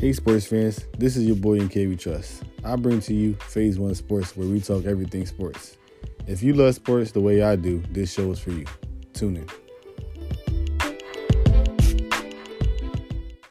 Hey, sports fans, this is your boy in KB Trust. I bring to you Phase One Sports, where we talk everything sports. If you love sports the way I do, this show is for you. Tune in.